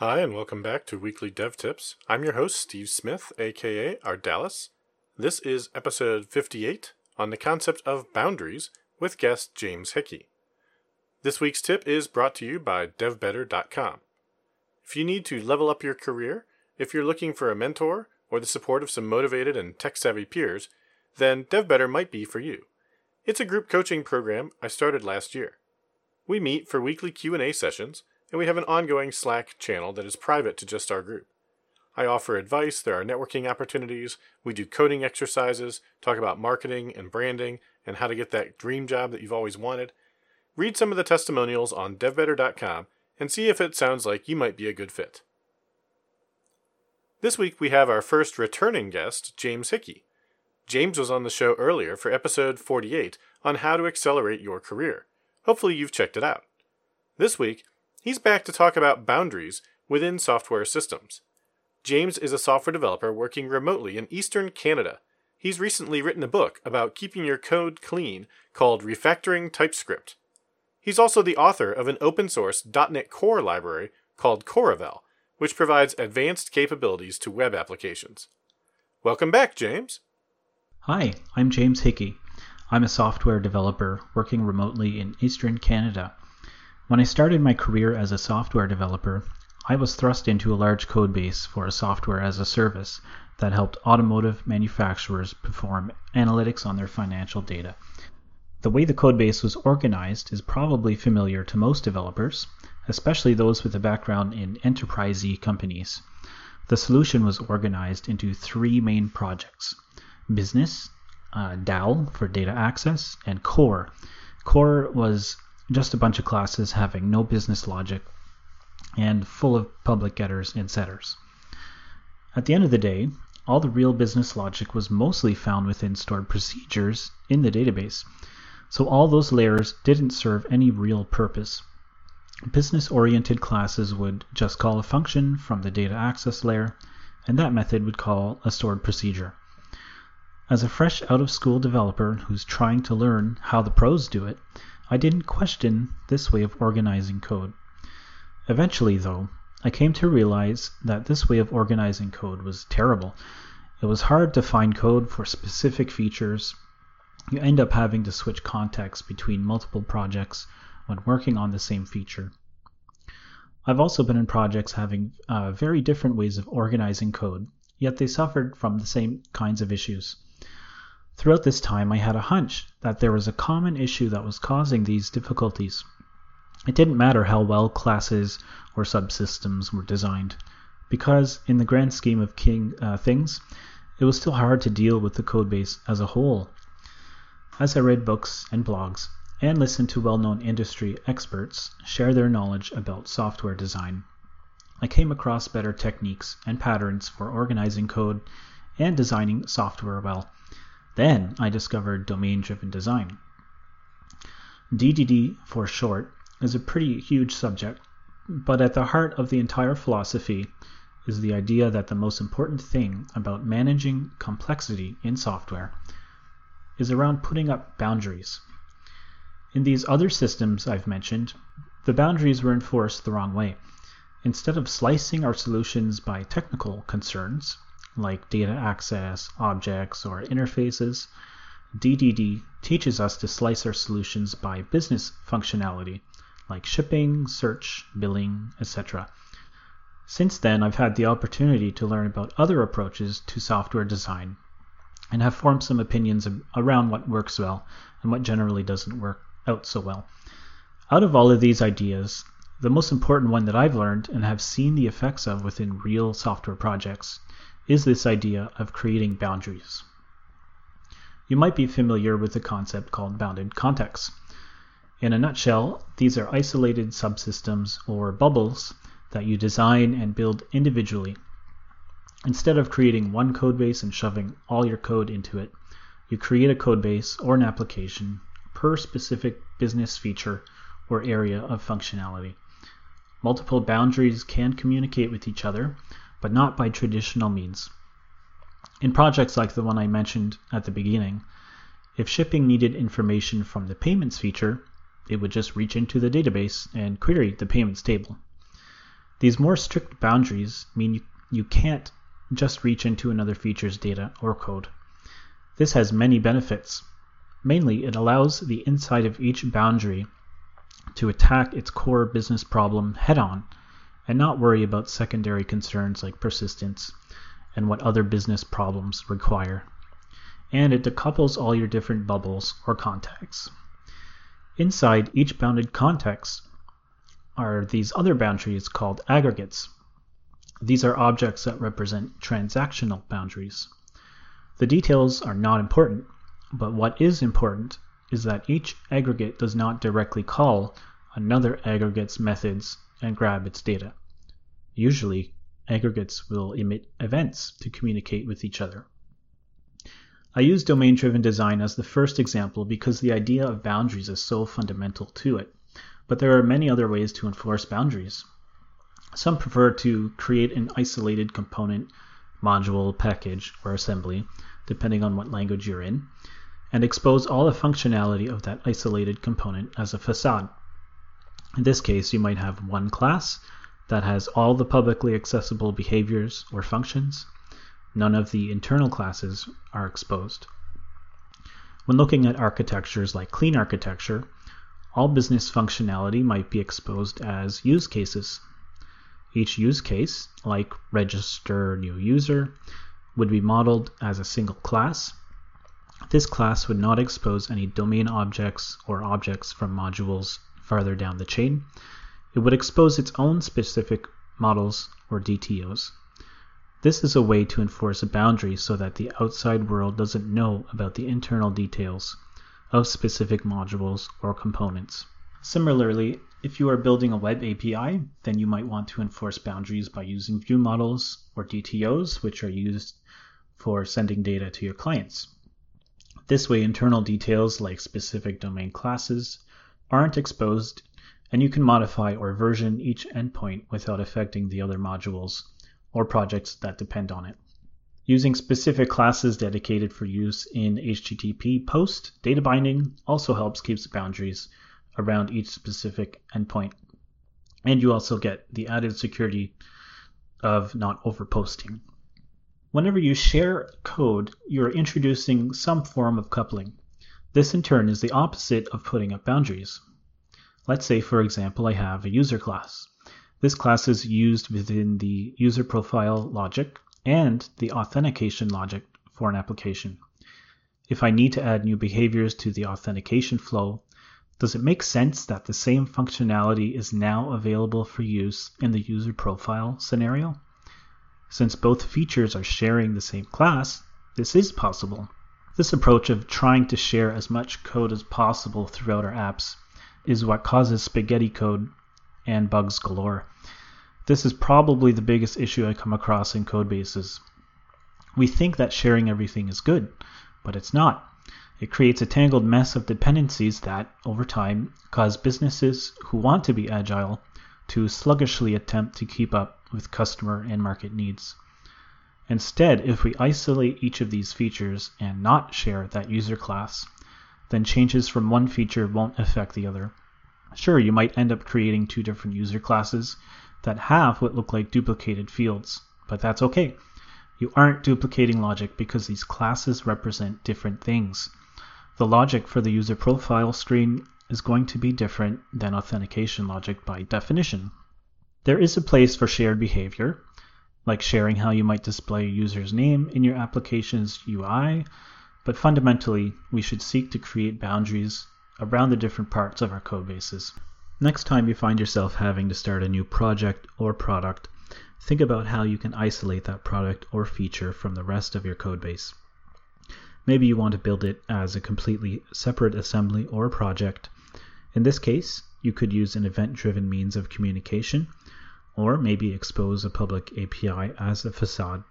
Hi, and welcome back to Weekly Dev Tips. I'm your host, Steve Smith, aka Ardalis. This is episode 58 on the concept of boundaries with guest James Hickey. This week's tip is brought to you by DevBetter.com. If you need to level up your career, if you're looking for a mentor or the support of some motivated and tech savvy peers, then DevBetter might be for you. It's a group coaching program I started last year. We meet for weekly Q&A sessions and we have an ongoing Slack channel that is private to just our group. I offer advice, there are networking opportunities, we do coding exercises, talk about marketing and branding, and how to get that dream job that you've always wanted. Read some of the testimonials on devbetter.com and see if it sounds like you might be a good fit. This week we have our first returning guest, James Hickey. James was on the show earlier for episode 48 on how to accelerate your career. Hopefully you've checked it out. This week, He's back to talk about boundaries within software systems. James is a software developer working remotely in eastern Canada. He's recently written a book about keeping your code clean called Refactoring TypeScript. He's also the author of an open source .NET Core library called Coravel, which provides advanced capabilities to web applications. Welcome back, James. Hi, I'm James Hickey. I'm a software developer working remotely in eastern Canada. When I started my career as a software developer, I was thrust into a large codebase for a software as a service that helped automotive manufacturers perform analytics on their financial data. The way the codebase was organized is probably familiar to most developers, especially those with a background in enterprisey companies. The solution was organized into three main projects business, uh, DAL for data access, and core. Core was just a bunch of classes having no business logic and full of public getters and setters. At the end of the day, all the real business logic was mostly found within stored procedures in the database, so all those layers didn't serve any real purpose. Business oriented classes would just call a function from the data access layer, and that method would call a stored procedure. As a fresh out of school developer who's trying to learn how the pros do it, I didn't question this way of organizing code. Eventually, though, I came to realize that this way of organizing code was terrible. It was hard to find code for specific features. You end up having to switch contexts between multiple projects when working on the same feature. I've also been in projects having uh, very different ways of organizing code, yet they suffered from the same kinds of issues. Throughout this time I had a hunch that there was a common issue that was causing these difficulties. It didn't matter how well classes or subsystems were designed, because in the grand scheme of king, uh, things, it was still hard to deal with the codebase as a whole. As I read books and blogs, and listened to well known industry experts share their knowledge about software design, I came across better techniques and patterns for organizing code and designing software well. Then I discovered domain driven design. DDD for short is a pretty huge subject, but at the heart of the entire philosophy is the idea that the most important thing about managing complexity in software is around putting up boundaries. In these other systems I've mentioned, the boundaries were enforced the wrong way. Instead of slicing our solutions by technical concerns, like data access, objects, or interfaces, DDD teaches us to slice our solutions by business functionality, like shipping, search, billing, etc. Since then, I've had the opportunity to learn about other approaches to software design and have formed some opinions around what works well and what generally doesn't work out so well. Out of all of these ideas, the most important one that I've learned and have seen the effects of within real software projects is this idea of creating boundaries. You might be familiar with the concept called bounded contexts. In a nutshell, these are isolated subsystems or bubbles that you design and build individually. Instead of creating one codebase and shoving all your code into it, you create a codebase or an application per specific business feature or area of functionality. Multiple boundaries can communicate with each other, but not by traditional means. In projects like the one I mentioned at the beginning, if shipping needed information from the payments feature, it would just reach into the database and query the payments table. These more strict boundaries mean you, you can't just reach into another feature's data or code. This has many benefits. Mainly, it allows the inside of each boundary to attack its core business problem head on and not worry about secondary concerns like persistence and what other business problems require. And it decouples all your different bubbles or contexts. Inside each bounded context are these other boundaries called aggregates. These are objects that represent transactional boundaries. The details are not important, but what is important is that each aggregate does not directly call another aggregate's methods and grab its data. Usually, aggregates will emit events to communicate with each other. I use domain driven design as the first example because the idea of boundaries is so fundamental to it, but there are many other ways to enforce boundaries. Some prefer to create an isolated component, module, package, or assembly, depending on what language you're in, and expose all the functionality of that isolated component as a facade. In this case, you might have one class that has all the publicly accessible behaviors or functions. None of the internal classes are exposed. When looking at architectures like clean architecture, all business functionality might be exposed as use cases. Each use case, like register new user, would be modeled as a single class. This class would not expose any domain objects or objects from modules farther down the chain. It would expose its own specific models or DTOs. This is a way to enforce a boundary so that the outside world doesn't know about the internal details of specific modules or components. Similarly, if you are building a web API, then you might want to enforce boundaries by using view models or DTOs, which are used for sending data to your clients. This way, internal details like specific domain classes aren't exposed, and you can modify or version each endpoint without affecting the other modules or projects that depend on it. Using specific classes dedicated for use in HTTP POST data binding also helps keep the boundaries around each specific endpoint. And you also get the added security of not overposting. Whenever you share code, you're introducing some form of coupling. This in turn is the opposite of putting up boundaries. Let's say, for example, I have a user class. This class is used within the user profile logic and the authentication logic for an application. If I need to add new behaviors to the authentication flow, does it make sense that the same functionality is now available for use in the user profile scenario? Since both features are sharing the same class, this is possible. This approach of trying to share as much code as possible throughout our apps is what causes spaghetti code and bugs galore. This is probably the biggest issue I come across in code bases. We think that sharing everything is good, but it's not. It creates a tangled mess of dependencies that, over time, cause businesses who want to be agile to sluggishly attempt to keep up with customer and market needs. Instead, if we isolate each of these features and not share that user class, then changes from one feature won't affect the other. Sure, you might end up creating two different user classes that have what look like duplicated fields, but that's okay. You aren't duplicating logic because these classes represent different things. The logic for the user profile screen is going to be different than authentication logic by definition. There is a place for shared behavior, like sharing how you might display a user's name in your application's UI, but fundamentally, we should seek to create boundaries around the different parts of our code bases. Next time you find yourself having to start a new project or product, think about how you can isolate that product or feature from the rest of your code base. Maybe you want to build it as a completely separate assembly or project. In this case, you could use an event driven means of communication, or maybe expose a public API as a facade.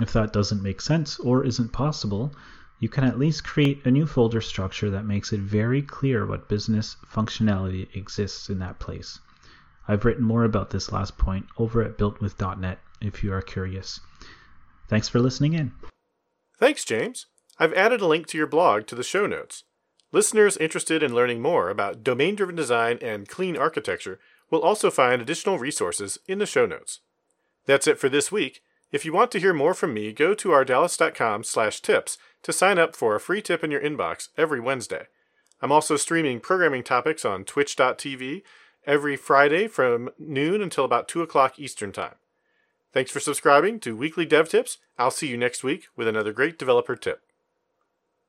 If that doesn't make sense or isn't possible, you can at least create a new folder structure that makes it very clear what business functionality exists in that place. I've written more about this last point over at builtwith.net if you are curious. Thanks for listening in. Thanks, James. I've added a link to your blog to the show notes. Listeners interested in learning more about domain driven design and clean architecture We'll also find additional resources in the show notes. That's it for this week. If you want to hear more from me, go to ardalis.com slash tips to sign up for a free tip in your inbox every Wednesday. I'm also streaming programming topics on twitch.tv every Friday from noon until about 2 o'clock Eastern Time. Thanks for subscribing to Weekly Dev Tips. I'll see you next week with another great developer tip.